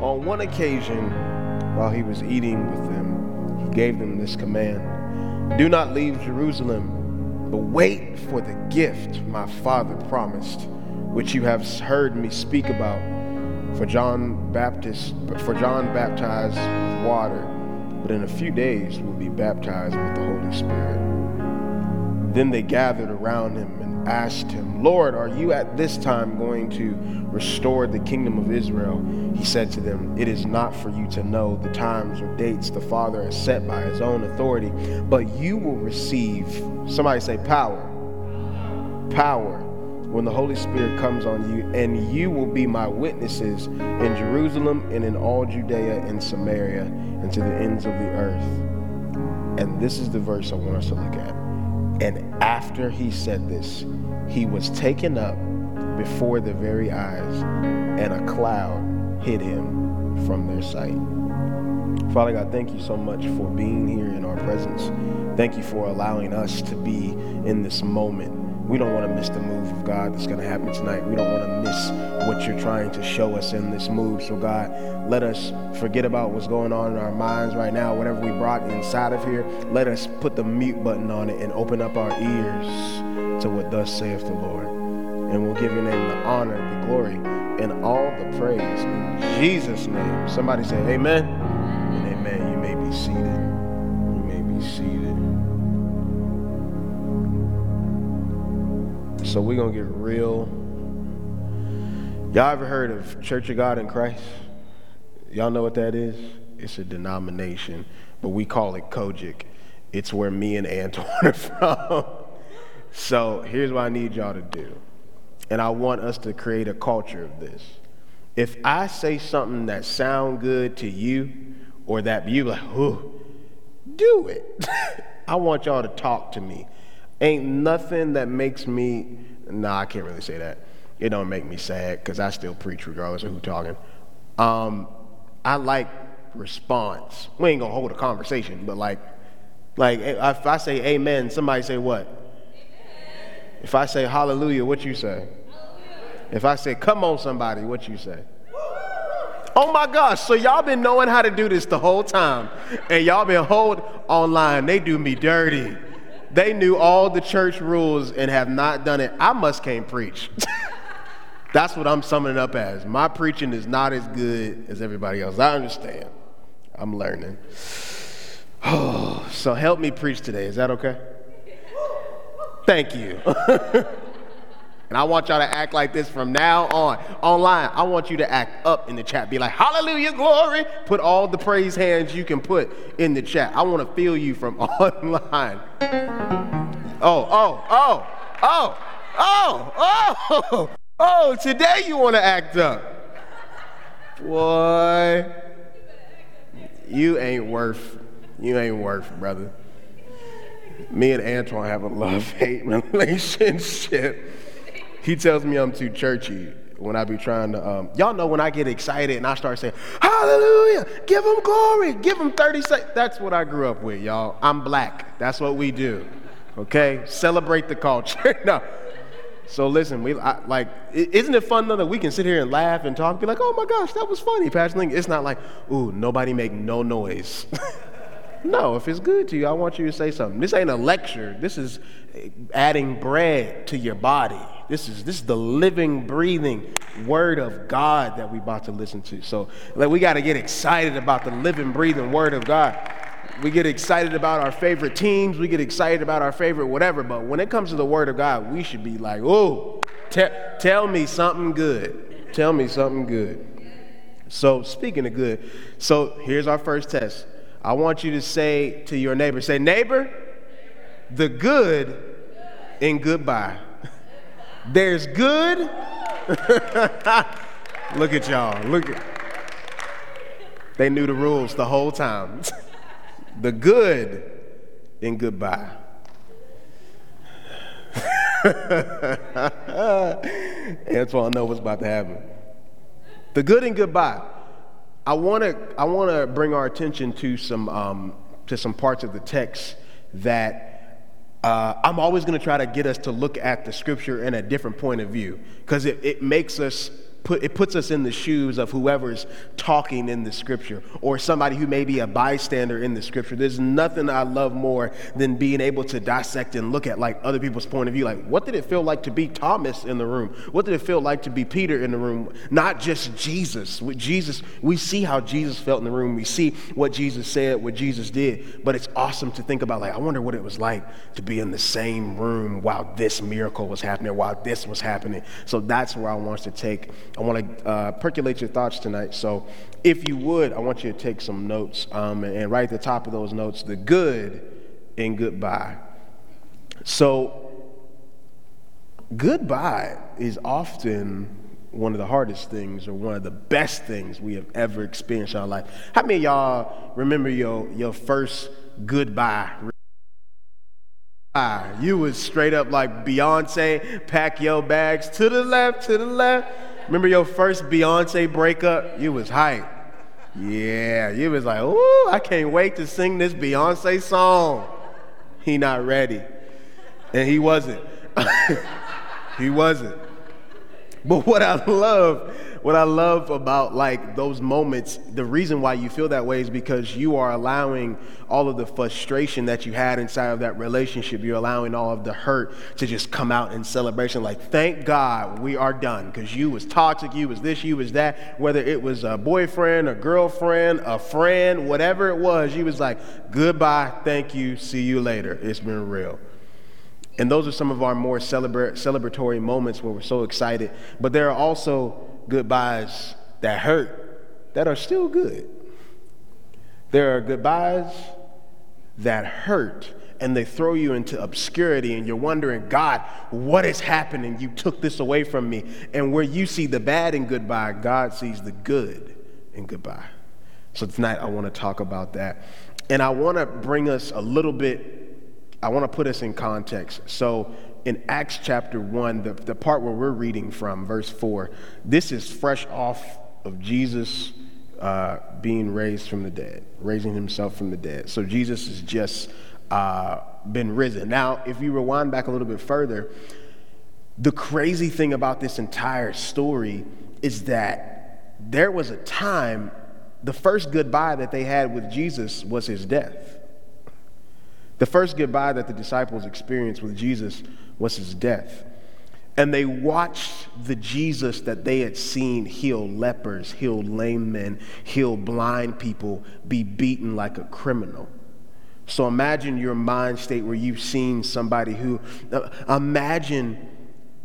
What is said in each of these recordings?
on one occasion, while he was eating with them, he gave them this command Do not leave Jerusalem, but wait for the gift my Father promised, which you have heard me speak about. For John Baptist, for John baptized with water, but in a few days will be baptized with the Holy Spirit. Then they gathered around him asked him, Lord, are you at this time going to restore the kingdom of Israel? He said to them, It is not for you to know the times or dates the Father has set by his own authority, but you will receive, somebody say, power. Power when the Holy Spirit comes on you, and you will be my witnesses in Jerusalem and in all Judea and Samaria and to the ends of the earth. And this is the verse I want us to look at. And after he said this, he was taken up before their very eyes, and a cloud hid him from their sight. Father God, thank you so much for being here in our presence. Thank you for allowing us to be in this moment we don't want to miss the move of God that's going to happen tonight. We don't want to miss what you're trying to show us in this move. So, God, let us forget about what's going on in our minds right now, whatever we brought inside of here. Let us put the mute button on it and open up our ears to what thus saith the Lord. And we'll give your name the honor, the glory, and all the praise. In Jesus' name. Somebody say, Amen. So we're going to get real. Y'all ever heard of Church of God in Christ? Y'all know what that is? It's a denomination, but we call it COGIC. It's where me and Antoine are from. so here's what I need y'all to do. And I want us to create a culture of this. If I say something that sound good to you, or that you like, do it. I want y'all to talk to me. Ain't nothing that makes me, nah, I can't really say that. It don't make me sad because I still preach regardless of who talking. Um, I like response. We ain't gonna hold a conversation, but like, like if I say amen, somebody say what? Amen. If I say hallelujah, what you say? Hallelujah. If I say come on somebody, what you say? Oh my gosh, so y'all been knowing how to do this the whole time. And y'all been hold online. They do me dirty they knew all the church rules and have not done it. I must can't preach. That's what I'm summing it up as. My preaching is not as good as everybody else. I understand. I'm learning. Oh, so help me preach today. Is that okay? Thank you. And I want y'all to act like this from now on. Online, I want you to act up in the chat. Be like, hallelujah, glory. Put all the praise hands you can put in the chat. I want to feel you from online. Oh, oh, oh, oh, oh, oh, oh, today you want to act up. Boy, you ain't worth, you ain't worth, brother. Me and Antoine have a love-hate relationship he tells me I'm too churchy when I be trying to. Um, y'all know when I get excited and I start saying, Hallelujah, give him glory, give him 30 seconds. That's what I grew up with, y'all. I'm black. That's what we do. Okay? Celebrate the culture. no. So listen, we I, like, isn't it fun though that we can sit here and laugh and talk, and be like, oh my gosh, that was funny, Pastor Link. It's not like, ooh, nobody make no noise. no, if it's good to you, I want you to say something. This ain't a lecture. This is adding bread to your body. This is this is the living, breathing word of God that we're about to listen to. So like, we got to get excited about the living, breathing word of God. We get excited about our favorite teams. We get excited about our favorite whatever. But when it comes to the word of God, we should be like, oh, te- tell me something good. Tell me something good. So speaking of good, so here's our first test. I want you to say to your neighbor, say, neighbor, the good in goodbye. There's good. Look at y'all. Look at. They knew the rules the whole time. the good in goodbye. Antoine know what's about to happen. The good and goodbye. I want to I want to bring our attention to some um, to some parts of the text that uh, I'm always going to try to get us to look at the scripture in a different point of view because it, it makes us put, it puts us in the shoes of whoever's talking in the scripture or somebody who may be a bystander in the scripture. There's nothing I love more than being able to dissect and look at like other people's point of view. Like, what did it feel like to be Thomas in the room? What did it feel like to be Peter in the room? Not just Jesus. With Jesus, we see how Jesus felt in the room. We see what Jesus said, what Jesus did. But it's awesome to think about, like, I wonder what it was like to be in the same room while this miracle was happening, while this was happening. So that's where I want to take I want to uh, percolate your thoughts tonight. So, if you would, I want you to take some notes um, and, and write at the top of those notes the good and goodbye. So, goodbye is often one of the hardest things or one of the best things we have ever experienced in our life. How many of y'all remember your, your first goodbye? You was straight up like Beyonce, pack your bags to the left, to the left. Remember your first Beyonce breakup? You was hype. Yeah, you was like, ooh, I can't wait to sing this Beyonce song. He not ready. And he wasn't. he wasn't. But what I love what I love about like those moments, the reason why you feel that way is because you are allowing all of the frustration that you had inside of that relationship. You're allowing all of the hurt to just come out in celebration. Like, thank God we are done because you was toxic, you was this, you was that. Whether it was a boyfriend, a girlfriend, a friend, whatever it was, you was like, goodbye, thank you, see you later. It's been real. And those are some of our more celebratory moments where we're so excited. But there are also goodbyes that hurt that are still good. There are goodbyes that hurt and they throw you into obscurity and you're wondering, God, what is happening? You took this away from me. And where you see the bad in goodbye, God sees the good in goodbye. So tonight I want to talk about that. And I want to bring us a little bit, I want to put us in context. So in Acts chapter 1, the, the part where we're reading from, verse 4, this is fresh off of Jesus uh, being raised from the dead, raising himself from the dead. So Jesus has just uh, been risen. Now, if you rewind back a little bit further, the crazy thing about this entire story is that there was a time, the first goodbye that they had with Jesus was his death. The first goodbye that the disciples experienced with Jesus was his death. And they watched the Jesus that they had seen heal lepers, heal lame men, heal blind people be beaten like a criminal. So imagine your mind state where you've seen somebody who, uh, imagine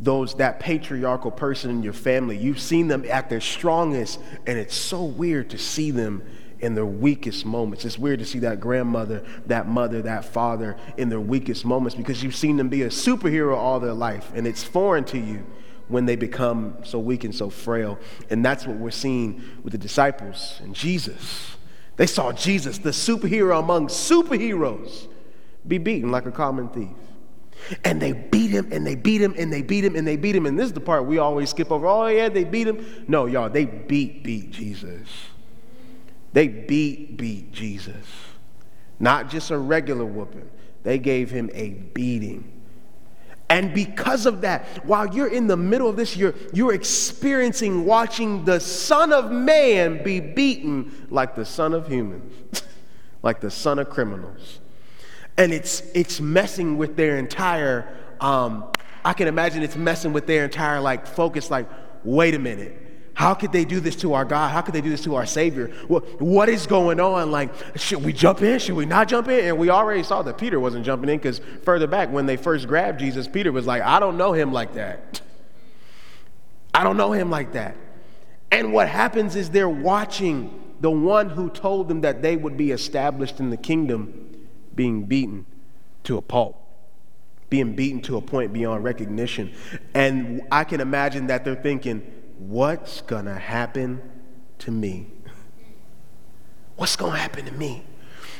those that patriarchal person in your family. You've seen them at their strongest, and it's so weird to see them in their weakest moments. It's weird to see that grandmother, that mother, that father in their weakest moments because you've seen them be a superhero all their life, and it's foreign to you when they become so weak and so frail. And that's what we're seeing with the disciples and Jesus. They saw Jesus, the superhero among superheroes, be beaten like a common thief. And they beat him and they beat him and they beat him and they beat him. And this is the part we always skip over. Oh, yeah, they beat him. No, y'all, they beat, beat Jesus. They beat, beat Jesus. Not just a regular whooping, they gave him a beating. And because of that, while you're in the middle of this, you're, you're experiencing watching the Son of Man be beaten like the Son of humans, like the Son of criminals. And it's, it's messing with their entire, um, I can imagine it's messing with their entire like focus, like, wait a minute. How could they do this to our God? How could they do this to our Savior? What, what is going on? Like, should we jump in? Should we not jump in? And we already saw that Peter wasn't jumping in because further back, when they first grabbed Jesus, Peter was like, I don't know him like that. I don't know him like that. And what happens is they're watching the one who told them that they would be established in the kingdom being beaten to a pulp being beaten to a point beyond recognition. And I can imagine that they're thinking, what's going to happen to me? What's going to happen to me?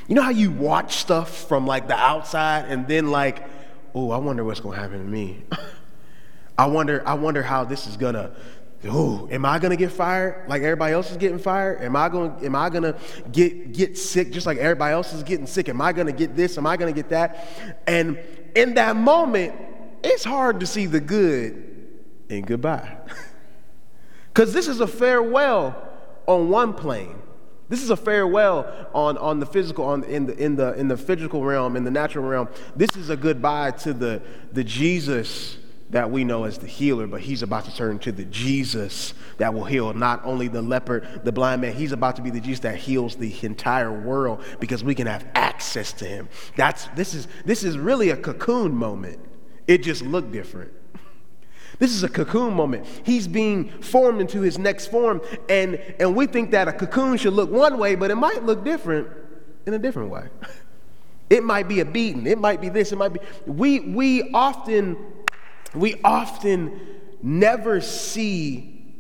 You know how you watch stuff from like the outside and then like, oh, I wonder what's going to happen to me. I wonder I wonder how this is going to Oh, am I gonna get fired like everybody else is getting fired? Am I going am I gonna get get sick just like everybody else is getting sick? Am I gonna get this? Am I gonna get that? And in that moment, it's hard to see the good and goodbye. Because this is a farewell on one plane. This is a farewell on, on the physical, on, in, the, in, the, in the physical realm, in the natural realm. This is a goodbye to the, the Jesus that we know as the healer, but he's about to turn to the Jesus that will heal not only the leopard, the blind man, he's about to be the Jesus that heals the entire world because we can have access to him. That's, this, is, this is really a cocoon moment. It just looked different. This is a cocoon moment. He's being formed into his next form, and, and we think that a cocoon should look one way, but it might look different in a different way. It might be a beating, it might be this, it might be. We, we often, we often never see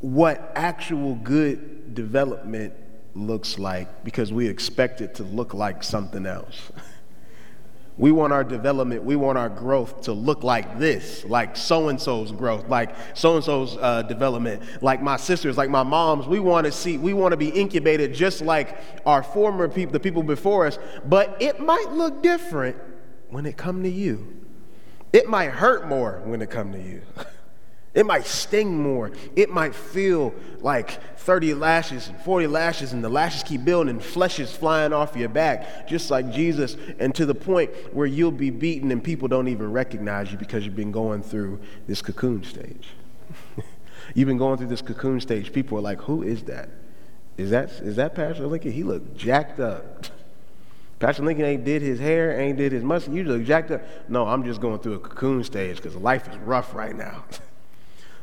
what actual good development looks like because we expect it to look like something else. We want our development, we want our growth to look like this, like so and so's growth, like so and so's uh, development, like my sisters, like my moms. We want to see, we want to be incubated just like our former people, the people before us, but it might look different when it come to you. It might hurt more when it come to you. It might sting more. It might feel like 30 lashes and 40 lashes, and the lashes keep building, and flesh is flying off your back, just like Jesus, and to the point where you'll be beaten and people don't even recognize you because you've been going through this cocoon stage. you've been going through this cocoon stage. People are like, Who is that? Is that, is that Pastor Lincoln? He looked jacked up. Pastor Lincoln ain't did his hair, ain't did his mustache. You look jacked up. No, I'm just going through a cocoon stage because life is rough right now.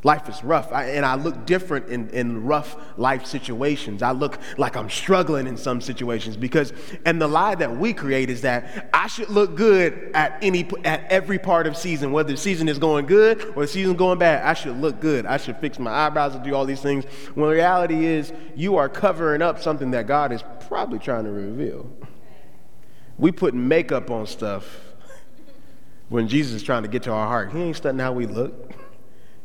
Life is rough, I, and I look different in, in rough life situations. I look like I'm struggling in some situations because, and the lie that we create is that I should look good at any at every part of season, whether the season is going good or the season going bad. I should look good. I should fix my eyebrows and do all these things. When reality is, you are covering up something that God is probably trying to reveal. We put makeup on stuff when Jesus is trying to get to our heart. He ain't studying how we look.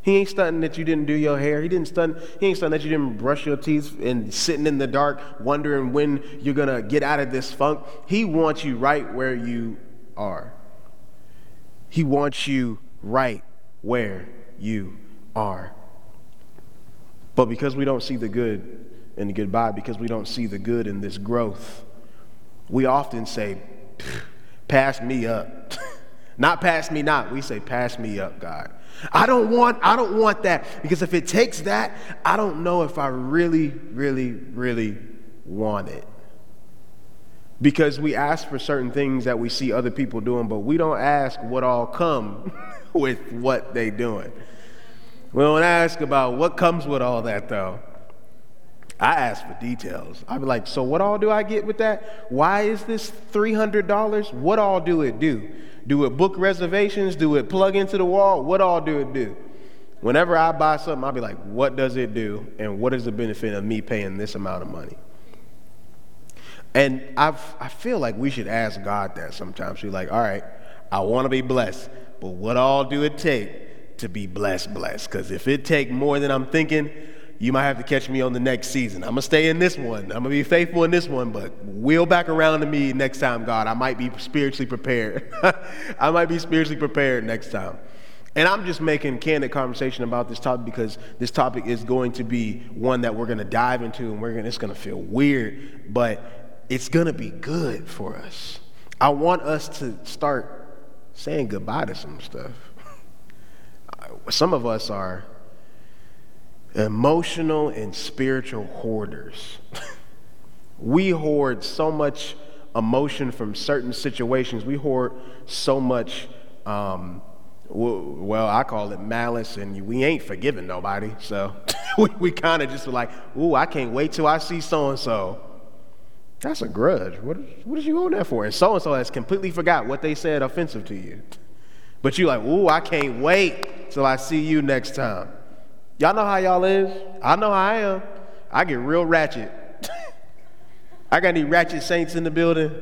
He ain't stunting that you didn't do your hair. He didn't stun. He ain't stunting that you didn't brush your teeth and sitting in the dark wondering when you're gonna get out of this funk. He wants you right where you are. He wants you right where you are. But because we don't see the good in the goodbye, because we don't see the good in this growth, we often say, "Pass me up." not pass me not. We say, "Pass me up, God." I don't want I don't want that because if it takes that, I don't know if I really really really want it. Because we ask for certain things that we see other people doing, but we don't ask what all come with what they doing. We don't ask about what comes with all that though. I ask for details. Be like, so what all do I get with that? Why is this $300? What all do it do? Do it book reservations? Do it plug into the wall? What all do it do? Whenever I buy something, I'll be like, what does it do? And what is the benefit of me paying this amount of money? And I've, I feel like we should ask God that sometimes. We're like, all right, I want to be blessed, but what all do it take to be blessed, blessed? Because if it take more than I'm thinking, you might have to catch me on the next season. I'm going to stay in this one. I'm going to be faithful in this one, but wheel back around to me next time, God. I might be spiritually prepared. I might be spiritually prepared next time. And I'm just making candid conversation about this topic because this topic is going to be one that we're going to dive into and we're gonna, it's going to feel weird, but it's going to be good for us. I want us to start saying goodbye to some stuff. Some of us are emotional and spiritual hoarders. we hoard so much emotion from certain situations. We hoard so much, um, well, I call it malice, and we ain't forgiving nobody. So we, we kind of just like, ooh, I can't wait till I see so and so. That's a grudge. What, what is you on there for? And so and so has completely forgot what they said offensive to you. But you're like, ooh, I can't wait till I see you next time. Y'all know how y'all is. I know how I am. I get real ratchet. I got any ratchet saints in the building?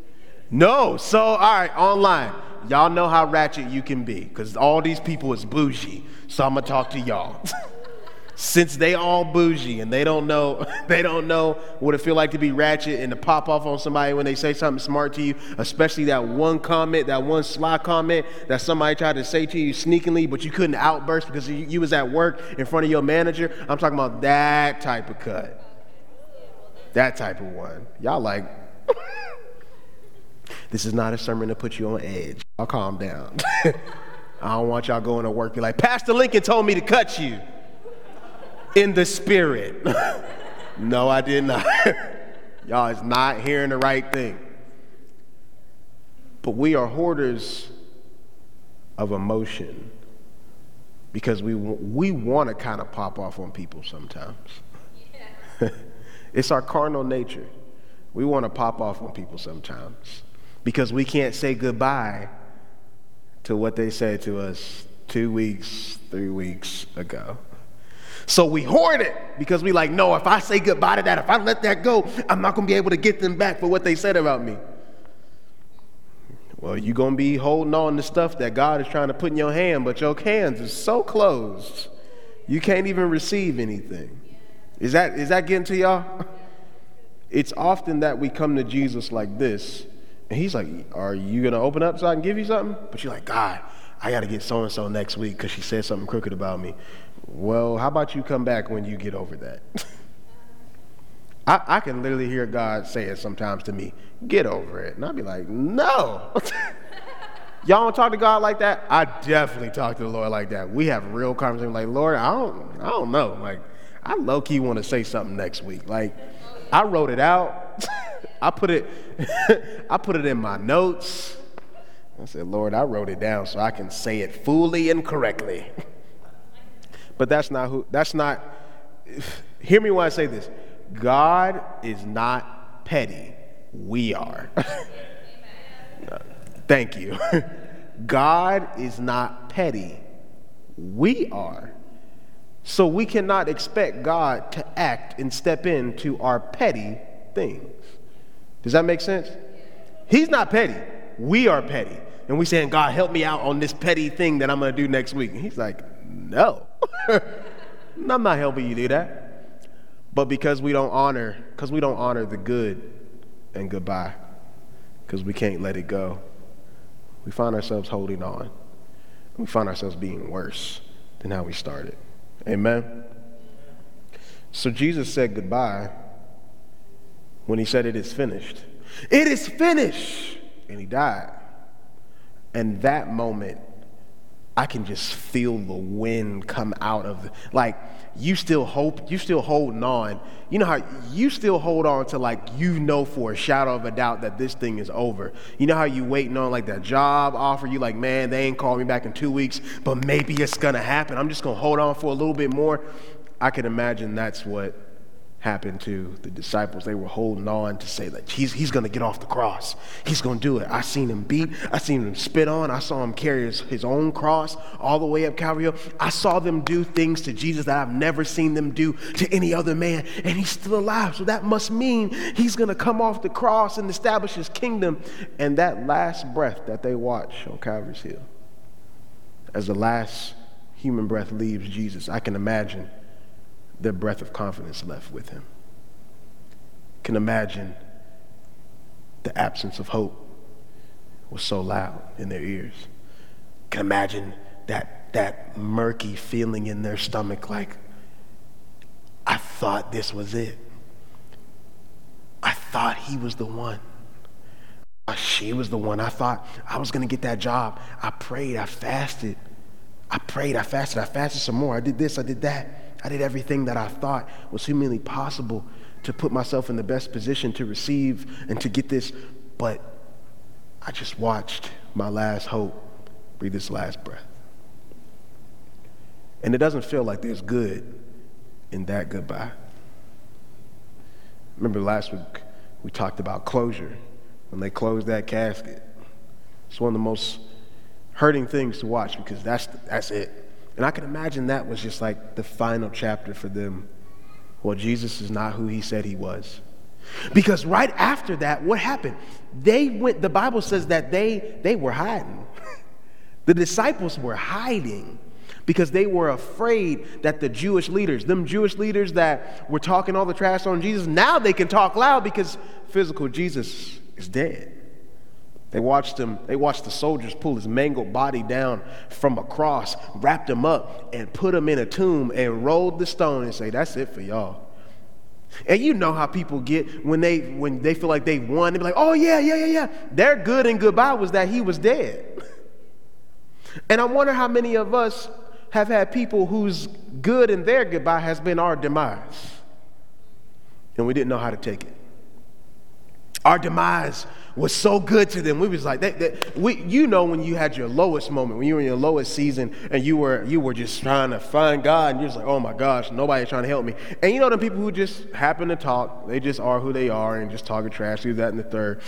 no. So, all right, online. Y'all know how ratchet you can be because all these people is bougie. So I'm going to talk to y'all. since they all bougie and they don't know they don't know what it feel like to be ratchet and to pop off on somebody when they say something smart to you especially that one comment that one sly comment that somebody tried to say to you sneakingly but you couldn't outburst because you, you was at work in front of your manager? I'm talking about that type of cut. That type of one. Y'all like this is not a sermon to put you on edge. I'll calm down. I don't want y'all going to work be like pastor lincoln told me to cut you in the spirit. no, I did not. Y'all is not hearing the right thing. But we are hoarders of emotion because we, we want to kind of pop off on people sometimes. Yeah. it's our carnal nature. We want to pop off on people sometimes because we can't say goodbye to what they said to us two weeks, three weeks ago. So we hoard it because we like, no, if I say goodbye to that, if I let that go, I'm not going to be able to get them back for what they said about me. Well, you're going to be holding on to stuff that God is trying to put in your hand, but your hands are so closed, you can't even receive anything. Is that, is that getting to y'all? It's often that we come to Jesus like this, and he's like, Are you going to open up so I can give you something? But you're like, God, I got to get so and so next week because she said something crooked about me. Well, how about you come back when you get over that? I, I, can literally hear God say it sometimes to me, get over it. And I'd be like, no. Y'all don't talk to God like that? I definitely talk to the Lord like that. We have real conversations like, Lord, I don't, I don't know. Like, I low key want to say something next week. Like, I wrote it out. I put it, I put it in my notes. I said, Lord, I wrote it down so I can say it fully and correctly. But that's not who, that's not, hear me when I say this. God is not petty. We are. Thank you. God is not petty. We are. So we cannot expect God to act and step into our petty things. Does that make sense? He's not petty. We are petty. And we saying, God, help me out on this petty thing that I'm going to do next week. And he's like, no. I'm not helping you do that. But because we don't honor, because we don't honor the good and goodbye, because we can't let it go, we find ourselves holding on. We find ourselves being worse than how we started. Amen. So Jesus said goodbye when he said, It is finished. It is finished. And he died. And that moment I can just feel the wind come out of like you still hope, you still holding on. You know how you still hold on to like you know for a shadow of a doubt that this thing is over. You know how you waiting on like that job offer, you like, man, they ain't called me back in two weeks, but maybe it's gonna happen. I'm just gonna hold on for a little bit more. I can imagine that's what happened to the disciples. They were holding on to say that he's, he's going to get off the cross. He's going to do it. I seen him beat. I seen him spit on. I saw him carry his, his own cross all the way up Calvary. Hill. I saw them do things to Jesus that I've never seen them do to any other man, and he's still alive. So that must mean he's going to come off the cross and establish his kingdom. And that last breath that they watch on Calvary's Hill, as the last human breath leaves Jesus, I can imagine their breath of confidence left with him. Can imagine the absence of hope was so loud in their ears. Can imagine that, that murky feeling in their stomach like, I thought this was it. I thought he was the one. She was the one. I thought I was going to get that job. I prayed, I fasted. I prayed, I fasted, I fasted some more. I did this, I did that. I did everything that I thought was humanly possible to put myself in the best position to receive and to get this, but I just watched my last hope breathe its last breath. And it doesn't feel like there's good in that goodbye. Remember last week we talked about closure when they closed that casket. It's one of the most hurting things to watch because that's, that's it. And I can imagine that was just like the final chapter for them. Well, Jesus is not who he said he was. Because right after that, what happened? They went, the Bible says that they, they were hiding. the disciples were hiding. because they were afraid that the Jewish leaders, them Jewish leaders that were talking all the trash on Jesus, now they can talk loud because physical Jesus is dead. They watched him, they watched the soldiers pull his mangled body down from a cross, wrapped him up, and put him in a tomb and rolled the stone and say, That's it for y'all. And you know how people get when they when they feel like they won, they be like, oh yeah, yeah, yeah, yeah. Their good and goodbye was that he was dead. And I wonder how many of us have had people whose good and their goodbye has been our demise. And we didn't know how to take it. Our demise was so good to them. We was like, they, they, we, you know, when you had your lowest moment, when you were in your lowest season, and you were you were just trying to find God, and you're just like, oh my gosh, nobody's trying to help me. And you know the people who just happen to talk, they just are who they are, and just talking trash, do that and the third.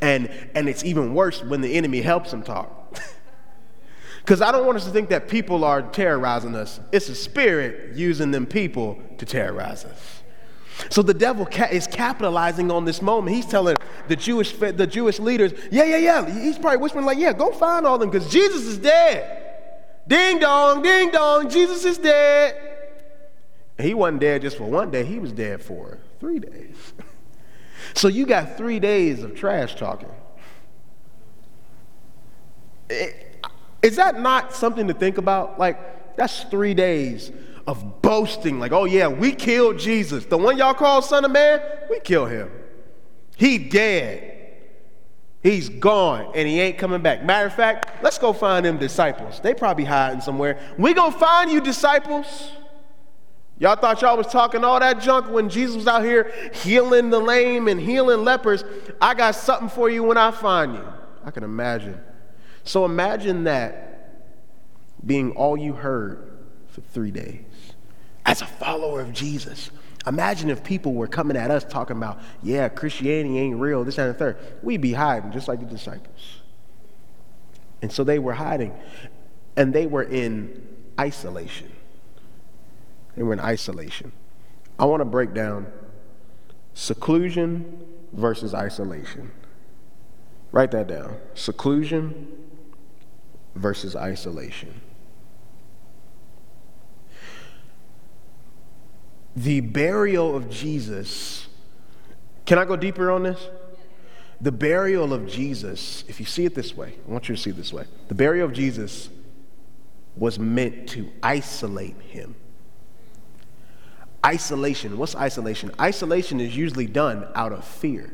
And and it's even worse when the enemy helps them talk. Because I don't want us to think that people are terrorizing us. It's a spirit using them people to terrorize us. So the devil ca- is capitalizing on this moment. He's telling the Jewish, the Jewish leaders, yeah, yeah, yeah. He's probably whispering, like, yeah, go find all them because Jesus is dead. Ding dong, ding dong, Jesus is dead. He wasn't dead just for one day, he was dead for three days. so you got three days of trash talking. Is that not something to think about? Like, that's three days of boasting, like, oh yeah, we killed Jesus. The one y'all call Son of Man, we killed him. He dead. He's gone and he ain't coming back. Matter of fact, let's go find them disciples. They probably hiding somewhere. We gonna find you disciples. Y'all thought y'all was talking all that junk when Jesus was out here healing the lame and healing lepers. I got something for you when I find you. I can imagine. So imagine that being all you heard for three days as a follower of Jesus. Imagine if people were coming at us talking about, yeah, Christianity ain't real, this, and the third. We'd be hiding just like the disciples. And so they were hiding, and they were in isolation. They were in isolation. I want to break down seclusion versus isolation. Write that down. Seclusion versus isolation. The burial of Jesus. Can I go deeper on this? The burial of Jesus, if you see it this way, I want you to see this way. The burial of Jesus was meant to isolate him. Isolation, what's isolation? Isolation is usually done out of fear.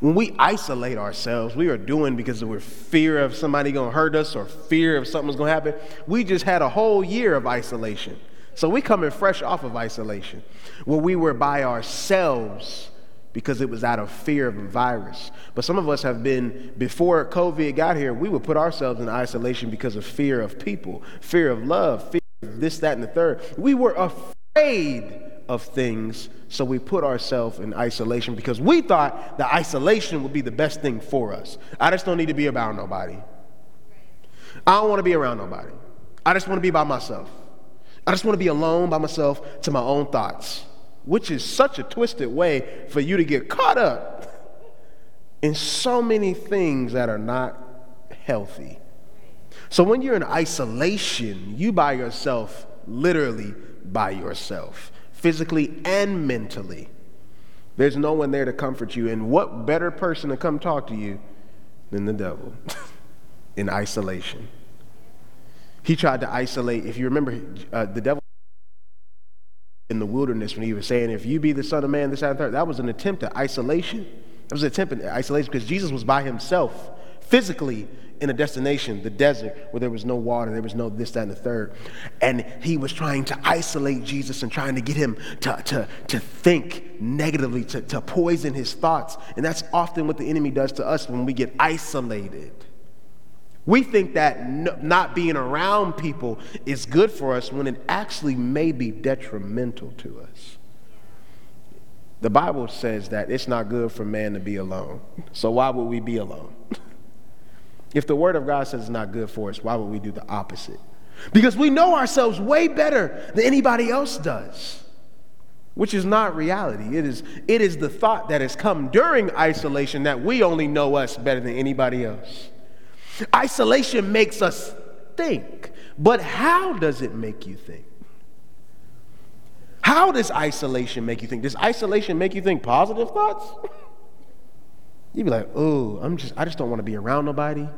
When we isolate ourselves, we are doing because we're fear of somebody going to hurt us or fear of something's going to happen. We just had a whole year of isolation. So we coming fresh off of isolation, where we were by ourselves because it was out of fear of a virus. But some of us have been, before COVID got here, we would put ourselves in isolation because of fear of people, fear of love, fear of this, that, and the third. We were afraid of things, so we put ourselves in isolation because we thought the isolation would be the best thing for us. I just don't need to be around nobody. I don't want to be around nobody. I just want to be by myself. I just want to be alone by myself to my own thoughts, which is such a twisted way for you to get caught up in so many things that are not healthy. So when you're in isolation, you by yourself, literally by yourself, physically and mentally. There's no one there to comfort you. And what better person to come talk to you than the devil in isolation? He tried to isolate, if you remember, uh, the devil in the wilderness when he was saying, If you be the Son of Man, this, and third, that was an attempt at isolation. That was an attempt at isolation because Jesus was by himself, physically in a destination, the desert, where there was no water, there was no this, that, and the third. And he was trying to isolate Jesus and trying to get him to, to, to think negatively, to, to poison his thoughts. And that's often what the enemy does to us when we get isolated. We think that not being around people is good for us when it actually may be detrimental to us. The Bible says that it's not good for man to be alone. So why would we be alone? if the Word of God says it's not good for us, why would we do the opposite? Because we know ourselves way better than anybody else does, which is not reality. It is, it is the thought that has come during isolation that we only know us better than anybody else. Isolation makes us think, But how does it make you think? How does isolation make you think? Does isolation make you think positive thoughts? You'd be like, oh, I'm just, I just don't want to be around nobody.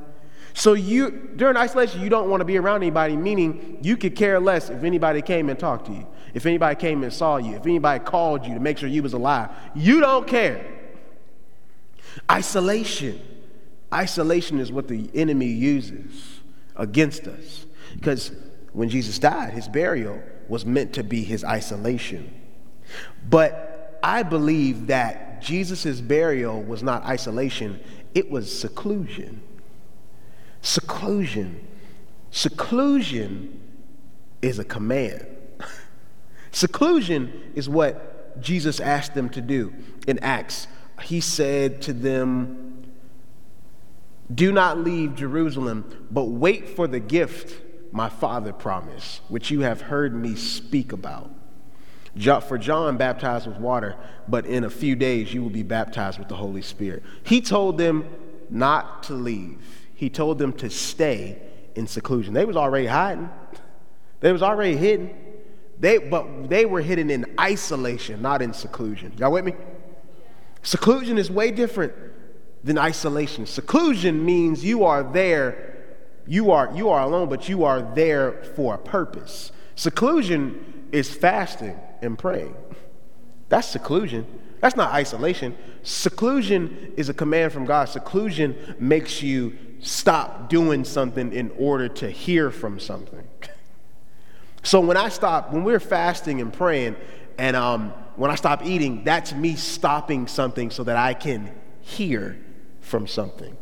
So you during isolation, you don't want to be around anybody, meaning you could care less if anybody came and talked to you, if anybody came and saw you, if anybody called you to make sure you was alive. You don't care. Isolation. Isolation is what the enemy uses against us. Because when Jesus died, his burial was meant to be his isolation. But I believe that Jesus' burial was not isolation, it was seclusion. Seclusion. Seclusion is a command. Seclusion is what Jesus asked them to do in Acts. He said to them, Do not leave Jerusalem, but wait for the gift my Father promised, which you have heard me speak about. For John baptized with water, but in a few days you will be baptized with the Holy Spirit. He told them not to leave. He told them to stay in seclusion. They was already hiding. They was already hidden. They, but they were hidden in isolation, not in seclusion. Y'all with me? Seclusion is way different than isolation. Seclusion means you are there you are, you are alone, but you are there for a purpose. Seclusion is fasting and praying. That's seclusion. That's not isolation. Seclusion is a command from God. Seclusion makes you stop doing something in order to hear from something. So when I stop, when we're fasting and praying, and um, when I stop eating, that's me stopping something so that I can hear from something.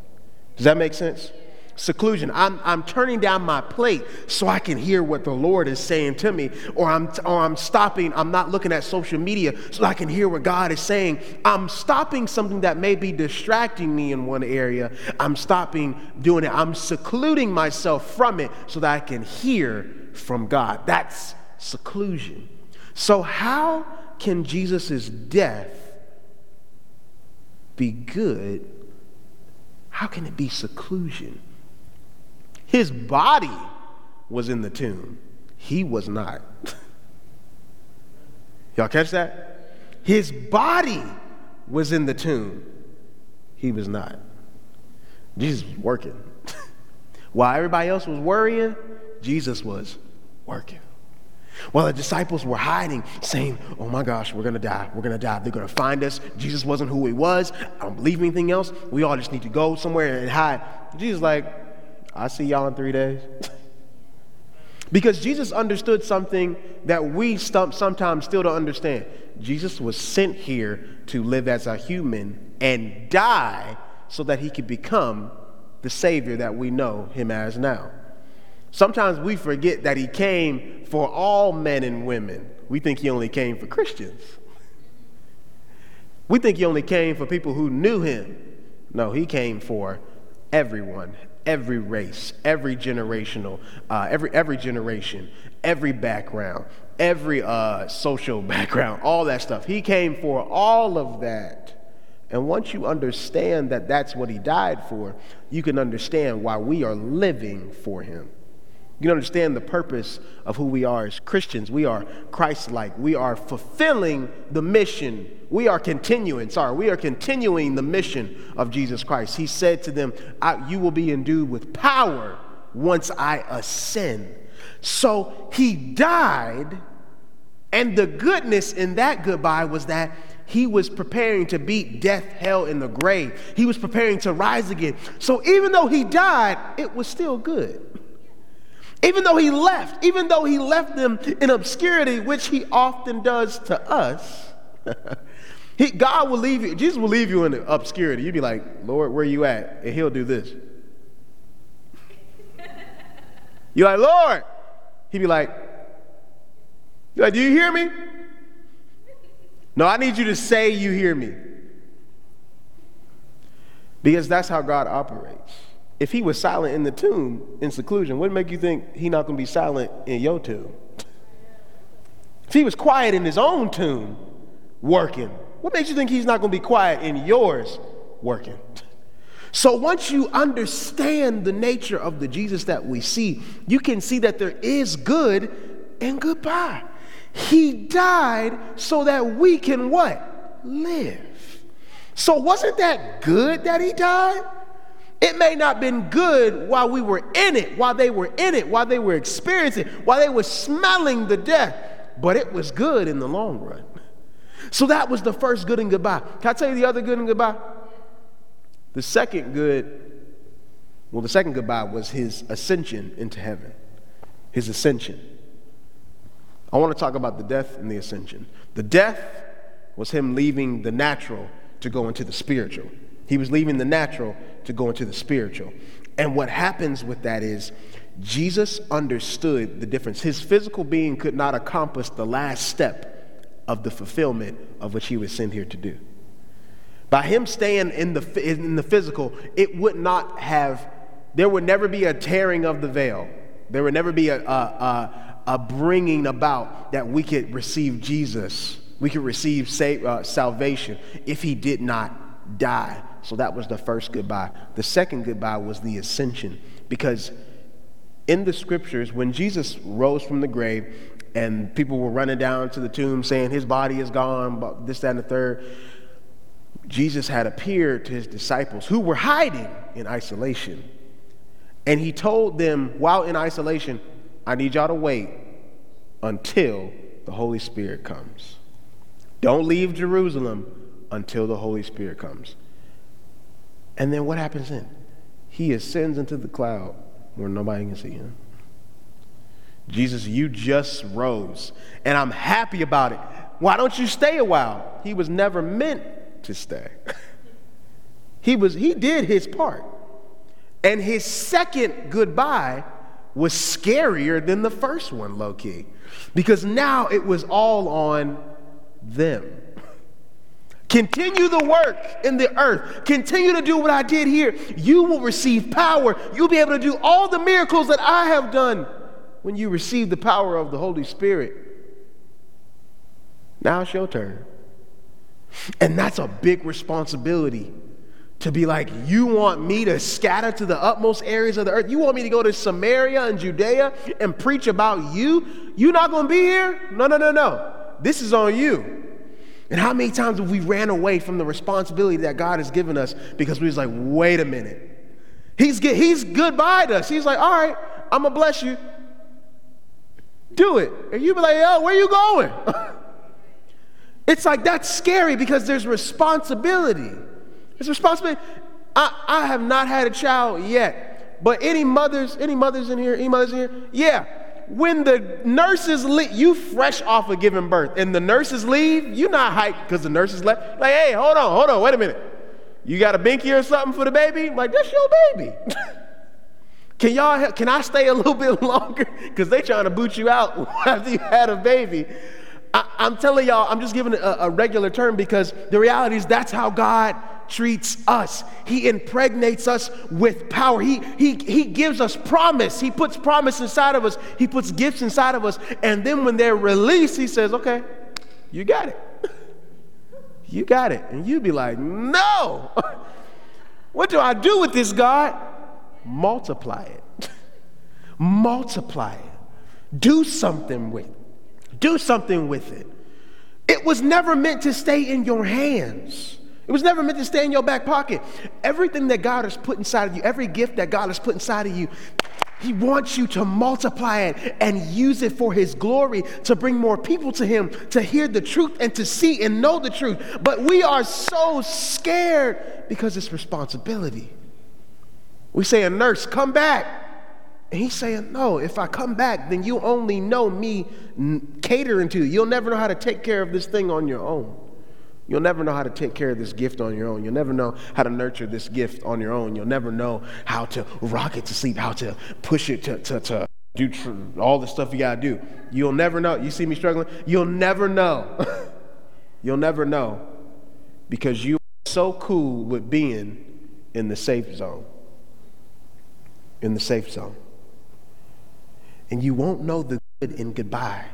Does that make sense? seclusion. I'm, I'm turning down my plate so I can hear what the Lord is saying to me, or I'm, or I'm stopping, I'm not looking at social media so I can hear what God is saying. I'm stopping something that may be distracting me in one area. I'm stopping doing it. I'm secluding myself from it so that I can hear from God. That's seclusion. So, how can Jesus' death be good? How can it be seclusion? His body was in the tomb, he was not. Y'all catch that? His body was in the tomb, he was not. Jesus was working. While everybody else was worrying, Jesus was working. While the disciples were hiding, saying, Oh my gosh, we're gonna die, we're gonna die, they're gonna find us. Jesus wasn't who he was. I don't believe anything else. We all just need to go somewhere and hide. Jesus, like, I see y'all in three days. because Jesus understood something that we sometimes still don't understand. Jesus was sent here to live as a human and die so that he could become the Savior that we know him as now. Sometimes we forget that he came for all men and women. We think he only came for Christians. We think he only came for people who knew him. No, he came for everyone, every race, every generational, uh, every every generation, every background, every uh, social background, all that stuff. He came for all of that. And once you understand that that's what he died for, you can understand why we are living for him. You can understand the purpose of who we are as Christians. We are Christ like. We are fulfilling the mission. We are continuing, sorry, we are continuing the mission of Jesus Christ. He said to them, You will be endued with power once I ascend. So he died, and the goodness in that goodbye was that he was preparing to beat death, hell, and the grave. He was preparing to rise again. So even though he died, it was still good. Even though he left, even though he left them in obscurity, which he often does to us, he, God will leave you, Jesus will leave you in obscurity. You'd be like, Lord, where are you at? And he'll do this. You're like, Lord. He'd be like, like, do you hear me? No, I need you to say you hear me. Because that's how God operates if he was silent in the tomb in seclusion, what make you think he not going to be silent in your tomb? If he was quiet in his own tomb working, what makes you think he's not going to be quiet in yours working? So once you understand the nature of the Jesus that we see, you can see that there is good and goodbye. He died so that we can what? Live. So wasn't that good that he died? It may not have been good while we were in it, while they were in it, while they were experiencing, while they were smelling the death, but it was good in the long run. So that was the first good and goodbye. Can I tell you the other good and goodbye? The second good, well, the second goodbye was his ascension into heaven. His ascension. I want to talk about the death and the ascension. The death was him leaving the natural to go into the spiritual. He was leaving the natural to go into the spiritual. And what happens with that is Jesus understood the difference. His physical being could not accomplish the last step of the fulfillment of which he was sent here to do. By him staying in the, in the physical, it would not have, there would never be a tearing of the veil. There would never be a, a, a, a bringing about that we could receive Jesus. We could receive sa- uh, salvation if he did not die. So that was the first goodbye. The second goodbye was the ascension because in the scriptures, when Jesus rose from the grave and people were running down to the tomb saying his body is gone, this, that, and the third, Jesus had appeared to his disciples who were hiding in isolation. And he told them while in isolation, I need y'all to wait until the Holy Spirit comes. Don't leave Jerusalem until the Holy Spirit comes. And then what happens then? He ascends into the cloud where nobody can see him. Jesus, you just rose, and I'm happy about it. Why don't you stay a while? He was never meant to stay. he was he did his part. And his second goodbye was scarier than the first one, low key. Because now it was all on them. Continue the work in the earth. Continue to do what I did here. You will receive power. You'll be able to do all the miracles that I have done when you receive the power of the Holy Spirit. Now it's your turn. And that's a big responsibility to be like, you want me to scatter to the utmost areas of the earth? You want me to go to Samaria and Judea and preach about you? You're not going to be here? No, no, no, no. This is on you. And how many times have we ran away from the responsibility that God has given us because we was like, wait a minute. He's, he's goodbye to us. He's like, all right, I'm going to bless you. Do it. And you be like, yo, where you going? It's like that's scary because there's responsibility. It's responsibility. I, I have not had a child yet, but any mothers, any mothers in here, any mothers in here, yeah. When the nurses leave, you fresh off of giving birth, and the nurses leave, you not hyped because the nurses left. Like, hey, hold on, hold on, wait a minute. You got a binky or something for the baby? Like, that's your baby. can y'all, can I stay a little bit longer? Because they trying to boot you out after you had a baby. I, am telling y'all, I'm just giving a, a regular term because the reality is that's how God treats us. He impregnates us with power. He, he, he gives us promise. He puts promise inside of us. He puts gifts inside of us. And then when they're released, he says, okay, you got it. You got it. And you'd be like, no. what do I do with this, God? Multiply it. Multiply it. Do something with it. Do something with it. It was never meant to stay in your hands. It was never meant to stay in your back pocket. Everything that God has put inside of you, every gift that God has put inside of you, He wants you to multiply it and use it for His glory, to bring more people to Him, to hear the truth and to see and know the truth. But we are so scared because it's responsibility. We say, a nurse, come back. And he's saying, No, if I come back, then you only know me catering to you. You'll never know how to take care of this thing on your own. You'll never know how to take care of this gift on your own. You'll never know how to nurture this gift on your own. You'll never know how to rock it to sleep, how to push it to, to, to do tr- all the stuff you got to do. You'll never know. You see me struggling? You'll never know. You'll never know because you are so cool with being in the safe zone. In the safe zone. And you won't know the good in goodbye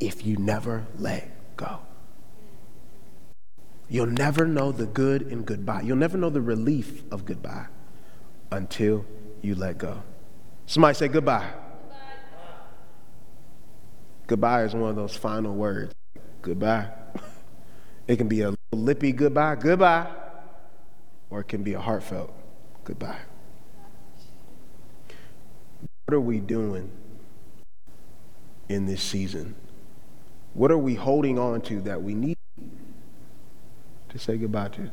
if you never let go. You'll never know the good in goodbye. You'll never know the relief of goodbye until you let go. Somebody say goodbye. Goodbye is one of those final words. Goodbye. It can be a lippy goodbye, goodbye, or it can be a heartfelt goodbye. What are we doing in this season? What are we holding on to that we need to say goodbye to?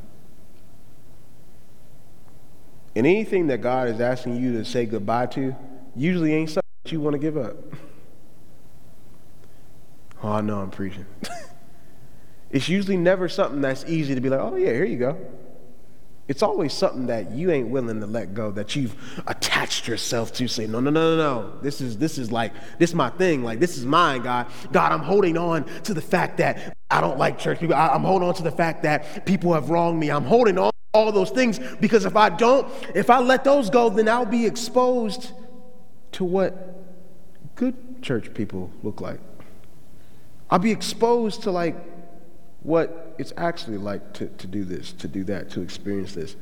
And anything that God is asking you to say goodbye to usually ain't something that you want to give up. Oh, I know I'm preaching. it's usually never something that's easy to be like, oh, yeah, here you go. It's always something that you ain't willing to let go, that you've attached yourself to. Say, no, no, no, no, no. This is this is like this is my thing. Like this is mine, God. God, I'm holding on to the fact that I don't like church people. I, am holding on to the fact that people have wronged me. I'm holding on all those things because if I don't, if I let those go, then I'll be exposed to what good church people look like. I'll be exposed to like what it's actually like to, to do this, to do that, to experience this.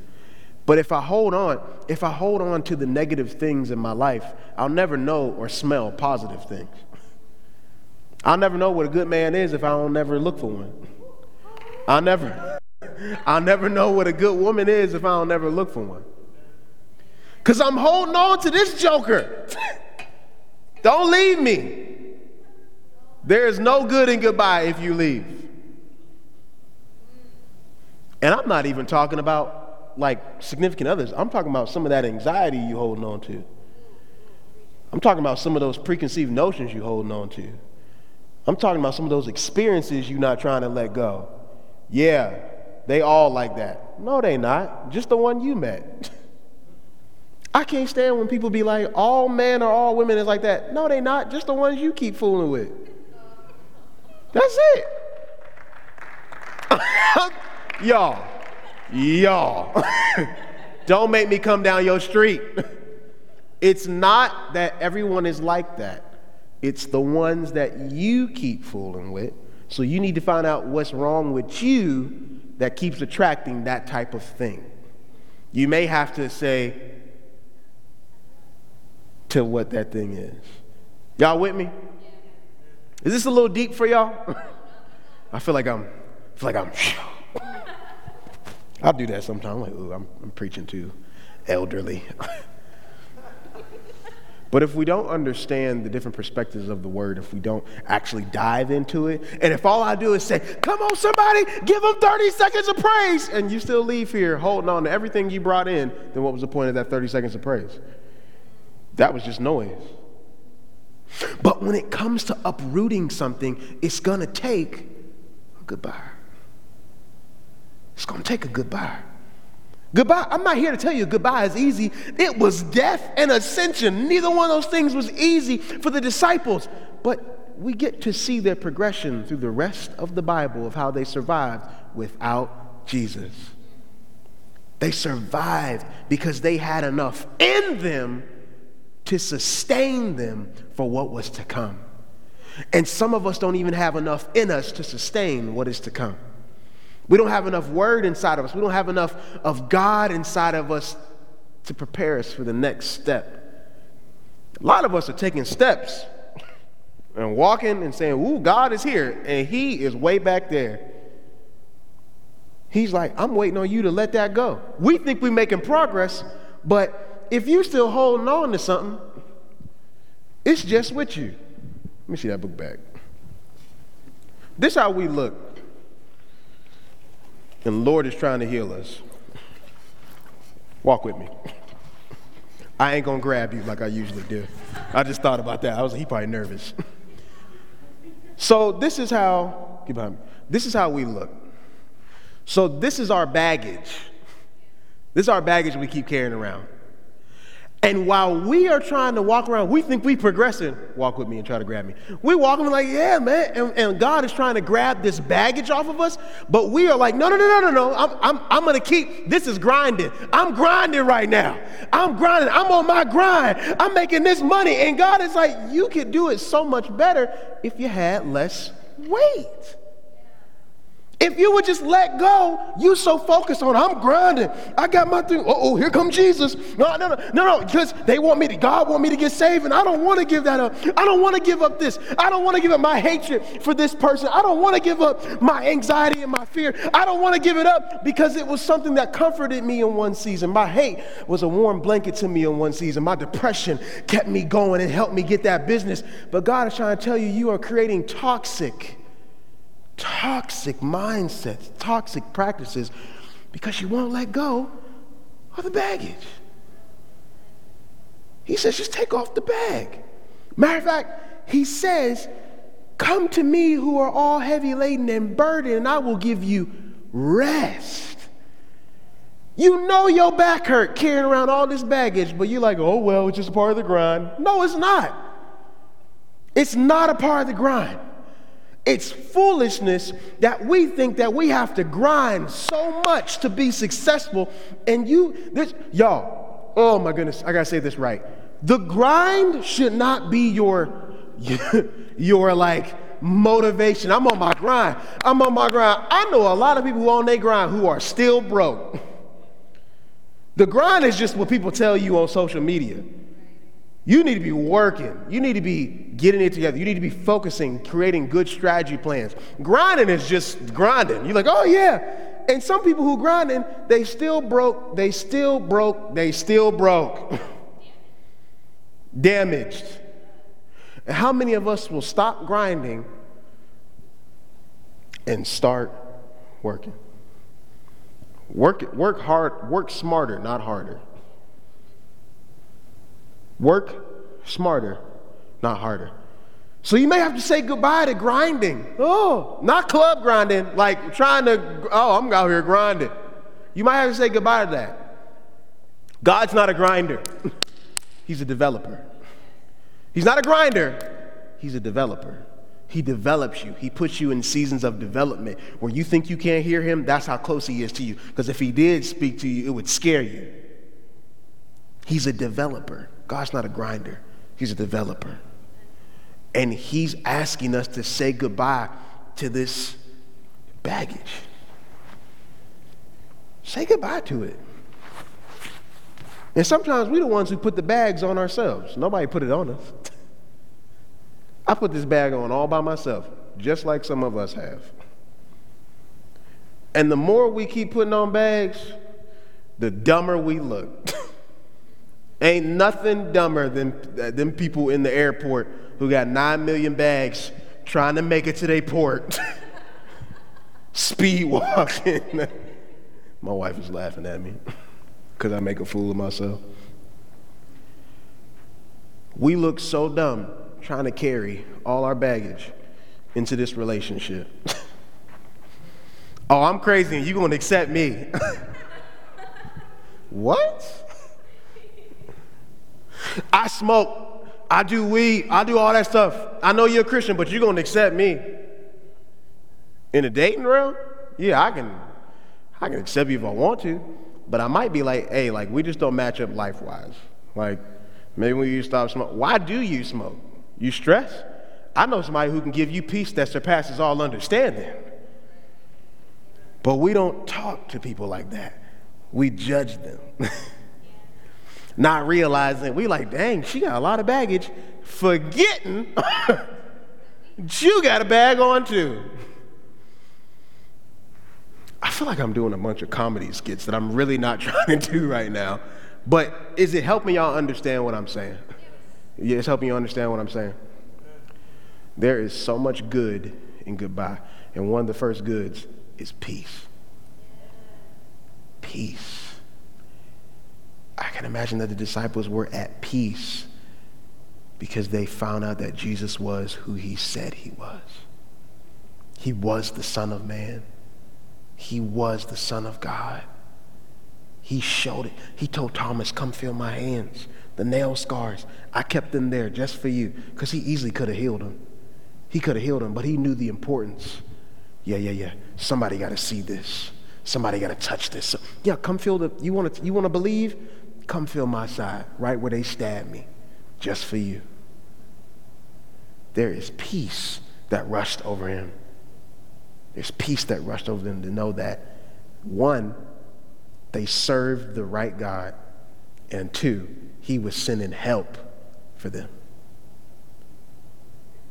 But if I hold on, if I hold on to the negative things in my life, I'll never know or smell positive things. I'll never know what a good man is if I don't never look for one. I'll never, I'll never know what a good woman is if I don't never look for one. Because I'm holding on to this joker. don't leave me. There is no good in goodbye if you leave. And I'm not even talking about like significant others. I'm talking about some of that anxiety you're holding on to. I'm talking about some of those preconceived notions you're holding on to. I'm talking about some of those experiences you're not trying to let go. Yeah, they all like that. No, they not. Just the one you met. I can't stand when people be like, all men or all women is like that. No, they not. Just the ones you keep fooling with. That's it. y'all, y'all, don't make me come down your street. It's not that everyone is like that. It's the ones that you keep fooling with. So you need to find out what's wrong with you that keeps attracting that type of thing. You may have to say to what that thing is. Y'all with me? Is this a little deep for y'all? I feel like I'm, I feel like I'm. I'll do that sometimes. I'm like, ooh, I'm, I'm preaching to elderly. but if we don't understand the different perspectives of the word, if we don't actually dive into it, and if all I do is say, come on, somebody, give them 30 seconds of praise, and you still leave here holding on to everything you brought in, then what was the point of that 30 seconds of praise? That was just noise. But when it comes to uprooting something, it's going to take goodbye. It's going to take a goodbye. Goodbye. I'm not here to tell you goodbye is easy. It was death and ascension. Neither one of those things was easy for the disciples. But we get to see their progression through the rest of the Bible of how they survived without Jesus. They survived because they had enough in them to sustain them for what was to come. And some of us don't even have enough in us to sustain what is to come. We don't have enough word inside of us. We don't have enough of God inside of us to prepare us for the next step. A lot of us are taking steps and walking and saying, Ooh, God is here, and He is way back there. He's like, I'm waiting on you to let that go. We think we're making progress, but if you're still holding on to something, it's just with you. Let me see that book back. This is how we look. And the Lord is trying to heal us. Walk with me. I ain't gonna grab you like I usually do. I just thought about that. I was he probably nervous. so this is how get behind me. This is how we look. So this is our baggage. This is our baggage we keep carrying around. And while we are trying to walk around, we think we're progressing. Walk with me and try to grab me. We walking like, yeah, man. And, and, God is trying to grab this baggage off of us. But we are like, no, no, no, no, no, no. I'm, I'm, I'm to keep, this is grinding. I'm grinding right now. I'm grinding. I'm on my grind. I'm making this money. And God is like, you could do it so much better if you had less weight. If you would just let go, you so focused on I'm grinding. I got my thing. Oh, here come Jesus. No, no, no, no, no. Because they want me to, God want me to get saved, and I don't want to give that up. I don't want to give up this. I don't want to give up my hatred for this person. I don't want to give up my anxiety and my fear. I don't want to give it up because it was something that comforted me in one season. My hate was a warm blanket to me in one season. My depression kept me going and helped me get that business. But God is trying to tell you, you are creating toxic toxic mindsets, toxic practices because you won't let go of the baggage. He says, just take off the bag. Matter of fact, he says, Come to me who are all heavy laden and burdened, and I will give you rest. You know your back hurt carrying around all this baggage, but you're like, oh, well, it's just a part of the grind. No, it's not. It's not a part of the grind. It's foolishness that we think that we have to grind so much to be successful. And you, this, y'all, oh my goodness, I gotta say this right. The grind should not be your, your like motivation. I'm on my grind. I'm on my grind. I know a lot of people who on their grind who are still broke. The grind is just what people tell you on social media. You need to be working. You need to be getting it together. You need to be focusing, creating good strategy plans. Grinding is just grinding. You're like, oh yeah. And some people who grinding, they still broke, they still broke, they still broke. Damaged. And how many of us will stop grinding and start working? Work, work hard, work smarter, not harder. Work smarter, not harder. So you may have to say goodbye to grinding. Oh, not club grinding, like trying to, oh, I'm out here grinding. You might have to say goodbye to that. God's not a grinder, He's a developer. He's not a grinder, He's a developer. He develops you. He puts you in seasons of development where you think you can't hear him. That's how close he is to you. Because if he did speak to you, it would scare you. He's a developer. God's not a grinder, He's a developer. And He's asking us to say goodbye to this baggage. Say goodbye to it. And sometimes we're the ones who put the bags on ourselves. Nobody put it on us. I put this bag on all by myself, just like some of us have. And the more we keep putting on bags, the dumber we look. Ain't nothing dumber than them people in the airport who got nine million bags trying to make it to their port. Speed walking. My wife is laughing at me because I make a fool of myself. We look so dumb trying to carry all our baggage into this relationship. oh, I'm crazy and you're going to accept me. what? I smoke, I do weed, I do all that stuff. I know you're a Christian, but you're gonna accept me. In a dating realm, yeah, I can I can accept you if I want to. But I might be like, hey, like we just don't match up life wise. Like, maybe when you stop smoking, why do you smoke? You stress? I know somebody who can give you peace that surpasses all understanding. But we don't talk to people like that. We judge them. not realizing we like, dang, she got a lot of baggage, forgetting you got a bag on too. I feel like I'm doing a bunch of comedy skits that I'm really not trying to do right now. But is it helping y'all understand what I'm saying? Yeah, it's helping you understand what I'm saying. There is so much good in goodbye. And one of the first goods is peace. Peace. I can imagine that the disciples were at peace because they found out that Jesus was who he said he was. He was the Son of Man. He was the Son of God. He showed it. He told Thomas, Come feel my hands, the nail scars. I kept them there just for you because he easily could have healed them. He could have healed them, but he knew the importance. Yeah, yeah, yeah. Somebody got to see this. Somebody got to touch this. Yeah, come feel the. You want to? You want to believe? Come feel my side, right where they stabbed me, just for you. There is peace that rushed over him. There's peace that rushed over them to know that, one, they served the right God, and two, he was sending help for them.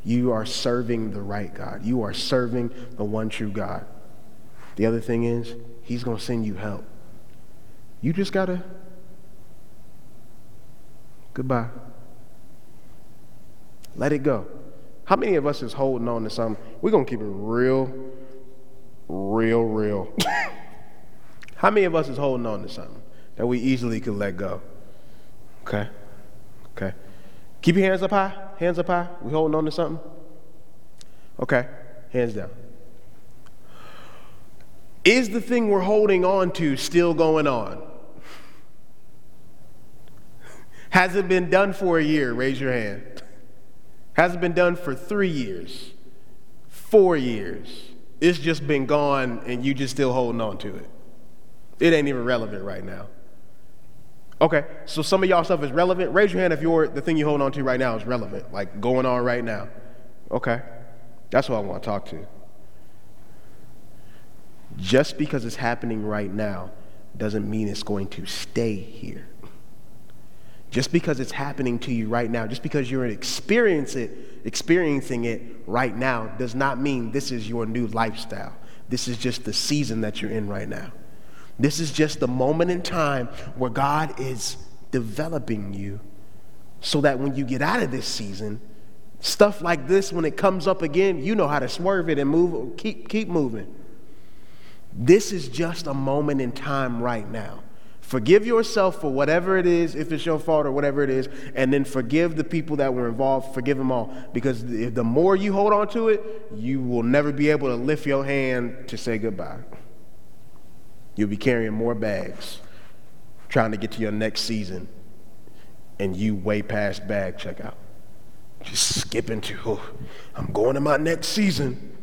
You are serving the right God. You are serving the one true God. The other thing is, he's going to send you help. You just got to, goodbye. Let it go. How many of us is holding on to something? We're going to keep it real, real, real. How many of us is holding on to something that we easily could let go? Okay. Okay. Keep your hands up high. Hands up high. We holding on to something? Okay. Hands down. Is the thing we're holding on to still going on? Has it been done for a year? Raise your hand. Has it been done for three years? Four years? It's just been gone and you just still holding on to it. It ain't even relevant right now. Okay, so some of y'all stuff is relevant. Raise your hand if your the thing you hold on to right now is relevant, like going on right now. Okay, that's what I want to talk to. Just because it's happening right now doesn't mean it's going to stay here. Just because it's happening to you right now, just because you're experience it, experiencing it right now, does not mean this is your new lifestyle. This is just the season that you're in right now. This is just the moment in time where God is developing you so that when you get out of this season, stuff like this, when it comes up again, you know how to swerve it and move, keep, keep moving. This is just a moment in time right now. Forgive yourself for whatever it is, if it's your fault or whatever it is, and then forgive the people that were involved. Forgive them all. Because the more you hold on to it, you will never be able to lift your hand to say goodbye. You'll be carrying more bags, trying to get to your next season, and you way past bag checkout. Just skipping to, oh, I'm going to my next season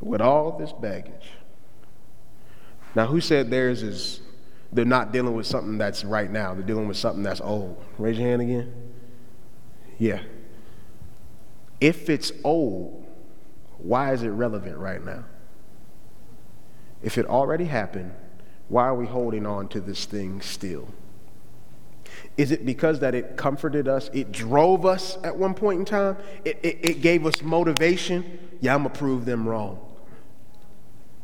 with all this baggage. Now, who said theirs is, they're not dealing with something that's right now, they're dealing with something that's old? Raise your hand again. Yeah. If it's old, why is it relevant right now? If it already happened, why are we holding on to this thing still? Is it because that it comforted us? It drove us at one point in time? It, it, it gave us motivation? Yeah, I'm going to prove them wrong.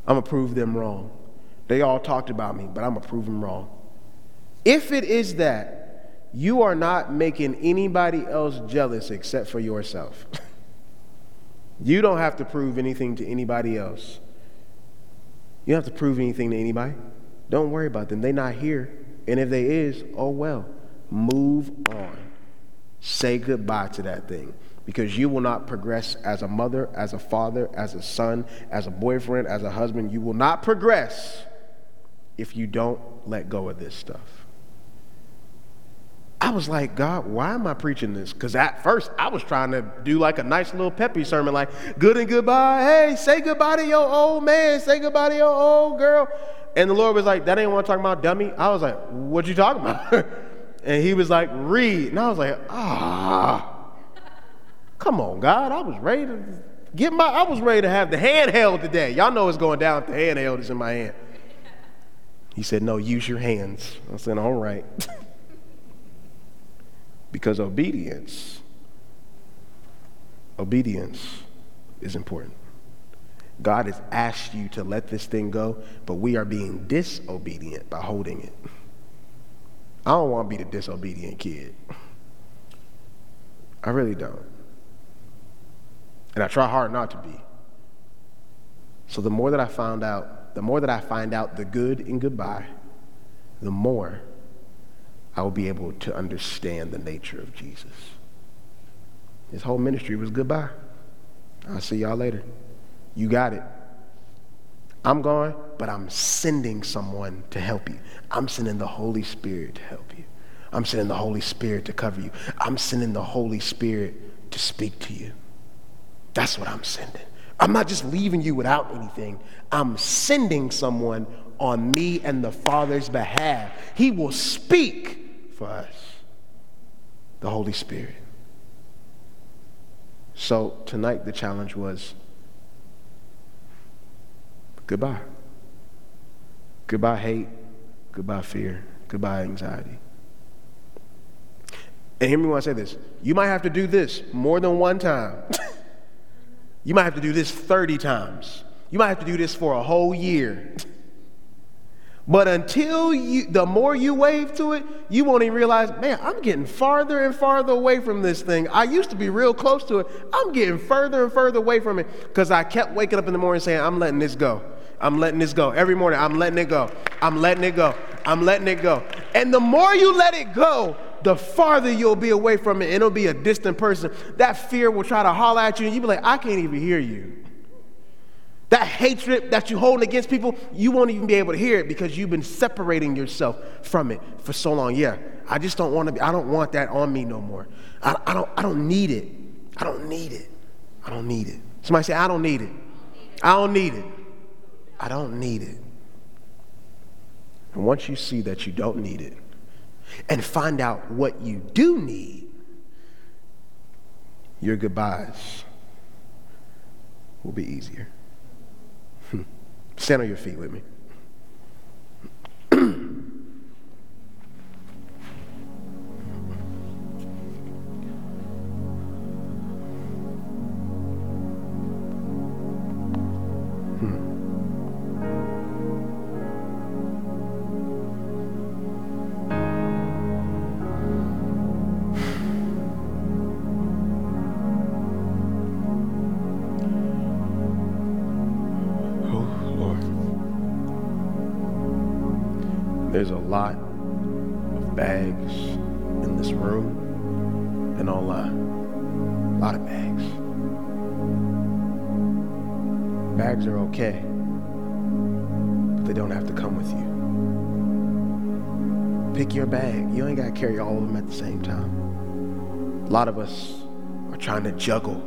I'm going to prove them wrong. They all talked about me, but I'm going to prove them wrong. If it is that, you are not making anybody else jealous except for yourself. you don't have to prove anything to anybody else. You don't have to prove anything to anybody. Don't worry about them. They're not here. And if they is, oh well. Move on. Say goodbye to that thing because you will not progress as a mother, as a father, as a son, as a boyfriend, as a husband. You will not progress if you don't let go of this stuff. I was like, God, why am I preaching this? Because at first I was trying to do like a nice little peppy sermon, like good and goodbye. Hey, say goodbye to your old man, say goodbye to your old girl. And the Lord was like, that ain't what I'm talking about, dummy. I was like, what you talking about? and he was like, read. And I was like, ah, come on, God. I was ready to get my, I was ready to have the handheld today. Y'all know what's going down if the handheld is in my hand. He said, No, use your hands. I said, All right. because obedience, obedience is important. God has asked you to let this thing go, but we are being disobedient by holding it. I don't want to be the disobedient kid. I really don't. And I try hard not to be. So the more that I found out the more that I find out the good in goodbye, the more I will be able to understand the nature of Jesus. His whole ministry was goodbye. I'll see y'all later. You got it. I'm going, but I'm sending someone to help you. I'm sending the Holy Spirit to help you. I'm sending the Holy Spirit to cover you. I'm sending the Holy Spirit to speak to you. That's what I'm sending. I'm not just leaving you without anything. I'm sending someone on me and the Father's behalf. He will speak for us, the Holy Spirit. So tonight, the challenge was Goodbye. Goodbye, hate. Goodbye, fear. Goodbye, anxiety. And hear me when I say this. You might have to do this more than one time. you might have to do this 30 times. You might have to do this for a whole year. But until you, the more you wave to it, you won't even realize, man, I'm getting farther and farther away from this thing. I used to be real close to it. I'm getting further and further away from it because I kept waking up in the morning saying, I'm letting this go. I'm letting this go. Every morning, I'm letting it go. I'm letting it go. I'm letting it go. And the more you let it go, the farther you'll be away from it, and it'll be a distant person. That fear will try to holler at you, and you'll be like, I can't even hear you. That hatred that you hold against people, you won't even be able to hear it because you've been separating yourself from it for so long. Yeah, I just don't want to be, I don't want that on me no more. I, I, don't, I don't need it. I don't need it. I don't need it. Somebody say, I don't need it. I don't need it. I don't need it. And once you see that you don't need it and find out what you do need, your goodbyes will be easier. Stand on your feet with me. To carry all of them at the same time. A lot of us are trying to juggle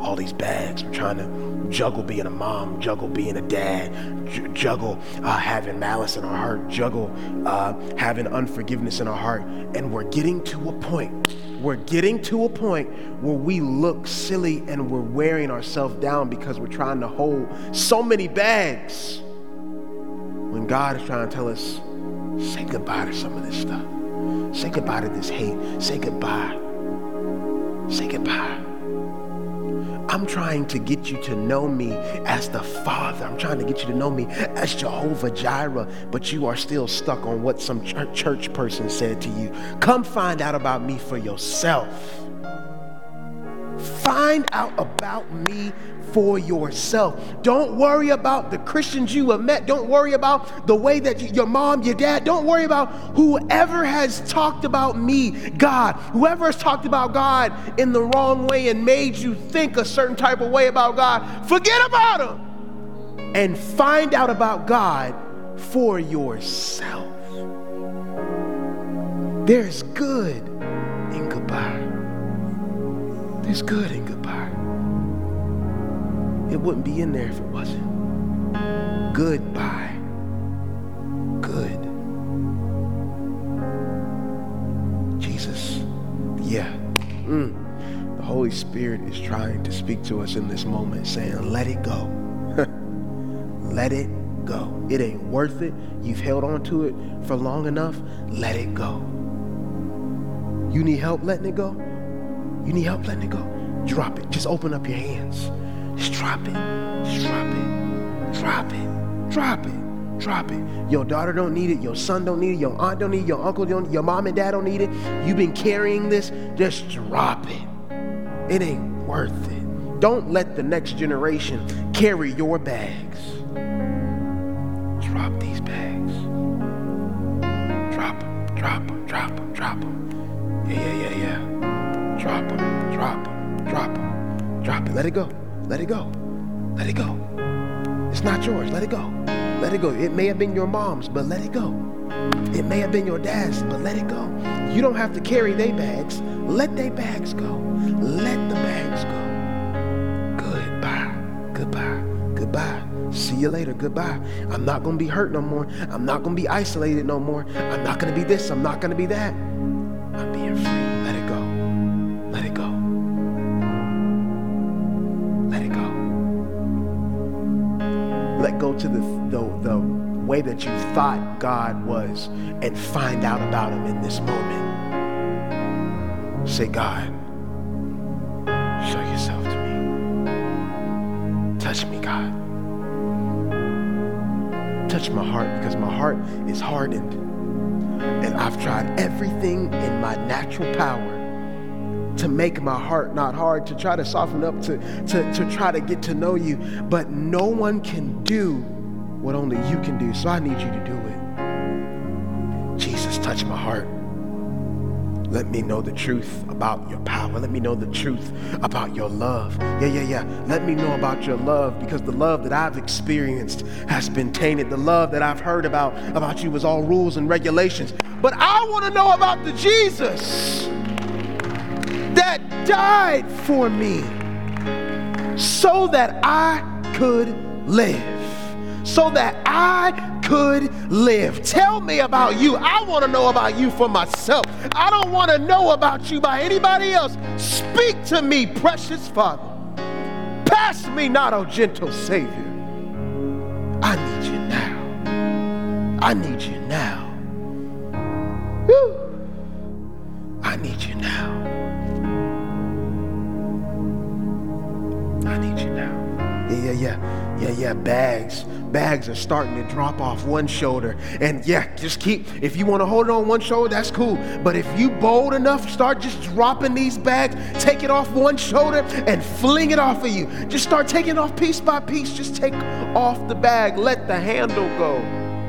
all these bags. We're trying to juggle being a mom, juggle being a dad, j- juggle uh, having malice in our heart, juggle uh, having unforgiveness in our heart. And we're getting to a point, we're getting to a point where we look silly and we're wearing ourselves down because we're trying to hold so many bags. When God is trying to tell us, say goodbye to some of this stuff. Say goodbye to this hate. Say goodbye. Say goodbye. I'm trying to get you to know me as the Father. I'm trying to get you to know me as Jehovah Jireh, but you are still stuck on what some church person said to you. Come find out about me for yourself. Find out about me for yourself. Don't worry about the Christians you have met. Don't worry about the way that you, your mom, your dad, don't worry about whoever has talked about me, God. Whoever has talked about God in the wrong way and made you think a certain type of way about God, forget about them and find out about God for yourself. There's good in goodbye. There's good in goodbye. It wouldn't be in there if it wasn't. Goodbye. Good. Jesus. Yeah. Mm. The Holy Spirit is trying to speak to us in this moment, saying, let it go. let it go. It ain't worth it. You've held on to it for long enough. Let it go. You need help letting it go? You need help letting it go? Drop it. Just open up your hands. Just drop it. Just drop it. Drop it. Drop it. Drop it. Your daughter don't need it. Your son don't need it. Your aunt don't need it. Your uncle don't. Your mom and dad don't need it. You've been carrying this. Just drop it. It ain't worth it. Don't let the next generation carry your bags. Drop these bags. Drop them. Drop them. Drop them. Drop them. Yeah, yeah, yeah, yeah. Drop them. Drop them. Drop them. Drop it. Let it go. Let it go. Let it go. It's not yours. Let it go. Let it go. It may have been your mom's, but let it go. It may have been your dad's, but let it go. You don't have to carry their bags. Let their bags go. Let the bags go. Goodbye. Goodbye. Goodbye. See you later. Goodbye. I'm not going to be hurt no more. I'm not going to be isolated no more. I'm not going to be this. I'm not going to be that. That you thought God was and find out about him in this moment. Say, God, show yourself to me. Touch me, God. Touch my heart because my heart is hardened. And I've tried everything in my natural power to make my heart not hard, to try to soften up, to, to, to try to get to know you. But no one can do what only you can do. So I need you to do it. Jesus, touch my heart. Let me know the truth about your power. Let me know the truth about your love. Yeah, yeah, yeah. Let me know about your love because the love that I've experienced has been tainted. The love that I've heard about about you was all rules and regulations. But I want to know about the Jesus that died for me so that I could live. So that I could live. Tell me about you. I want to know about you for myself. I don't want to know about you by anybody else. Speak to me, precious Father. Pass me not, O gentle Savior. I need you now. I need you now. Woo. I need you now. I need you now. Yeah, yeah, yeah. Yeah, yeah, bags. Bags are starting to drop off one shoulder. And yeah, just keep, if you want to hold it on one shoulder, that's cool. But if you bold enough, start just dropping these bags, take it off one shoulder and fling it off of you. Just start taking off piece by piece. Just take off the bag. Let the handle go.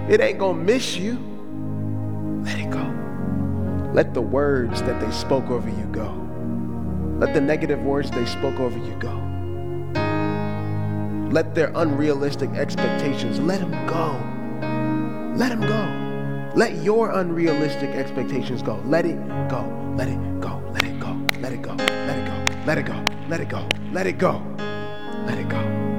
It ain't going to miss you. Let it go. Let the words that they spoke over you go. Let the negative words they spoke over you go. Let their unrealistic expectations, let them go. Let them go. Let your unrealistic expectations go. Let it go. Let it go. Let it go. Let it go. Let it go. Let it go. Let it go. Let it go. Let it go.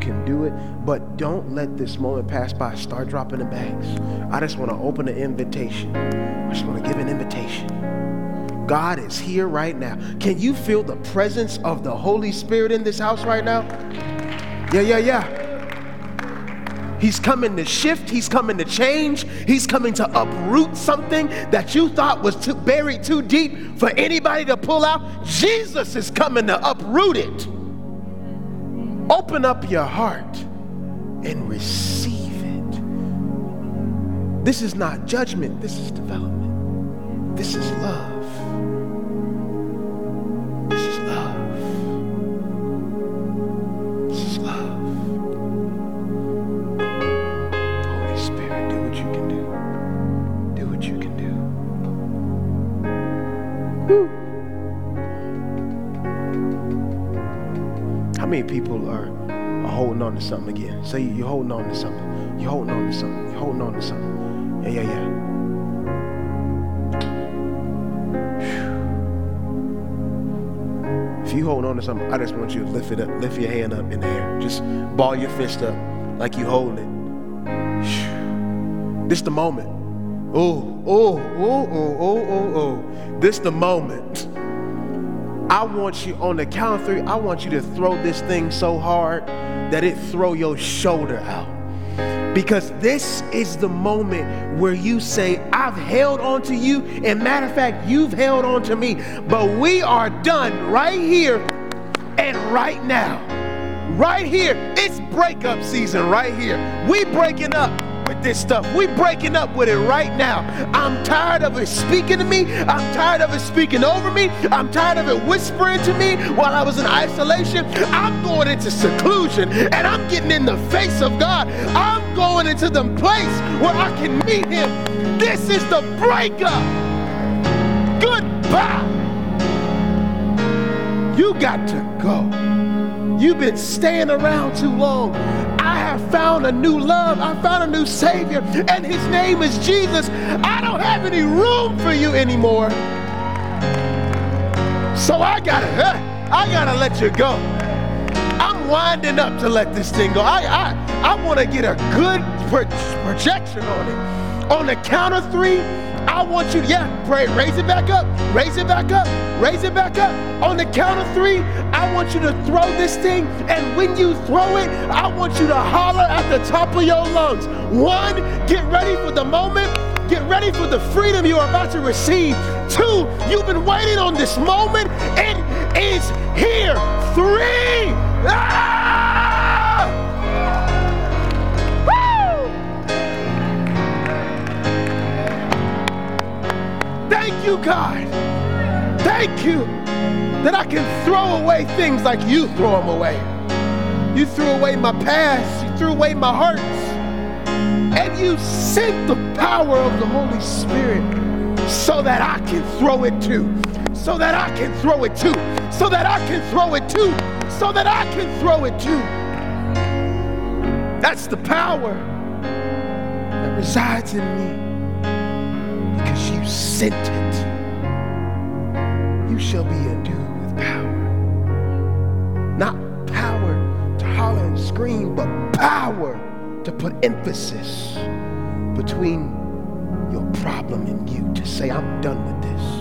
Can do it. But don't let this moment pass by. Start dropping the bags. I just want to open an invitation. I just want to give an invitation. God is here right now. Can you feel the presence of the Holy Spirit in this house right now? Yeah, yeah, yeah. He's coming to shift. He's coming to change. He's coming to uproot something that you thought was too, buried too deep for anybody to pull out. Jesus is coming to uproot it. Open up your heart and receive it. This is not judgment, this is development. This is love. To something again? Say you're holding on to something. You're holding on to something. You're holding on to something. Yeah, yeah, yeah. If you hold on to something, I just want you to lift it up, lift your hand up in the air. Just ball your fist up like you holding it. This the moment. Oh, oh, oh, oh, oh, oh, oh. This the moment. I want you on the count of three, I want you to throw this thing so hard that it throw your shoulder out. Because this is the moment where you say, I've held on to you, and matter of fact, you've held on to me. But we are done right here and right now. Right here. It's breakup season right here. We breaking up with this stuff. We breaking up with it right now. I'm tired of it speaking to me. I'm tired of it speaking over me. I'm tired of it whispering to me while I was in isolation. I'm going into seclusion and I'm getting in the face of God. I'm going into the place where I can meet him. This is the breakup. Goodbye. You got to go. You've been staying around too long. I found a new love. I found a new Savior, and His name is Jesus. I don't have any room for you anymore. So I gotta, I gotta let you go. I'm winding up to let this thing go. I, I, I want to get a good projection on it. On the count of three, I want you, yeah, pray, raise it back up, raise it back up, raise it back up. On the count of three, I want you to throw this thing, and when you throw it, I want you to holler at the top of your lungs. One, get ready for the moment. Get ready for the freedom you are about to receive. Two, you've been waiting on this moment. It is here. Three, ah! Thank you, God. Thank you that I can throw away things like you throw them away. You threw away my past, you threw away my hurts, and you sent the power of the Holy Spirit so that I can throw it too. So that I can throw it too. So that I can throw it too. So that I can throw it too. That's the power that resides in me you sent it, you shall be endued with power. Not power to holler and scream, but power to put emphasis between your problem and you to say, I'm done with this.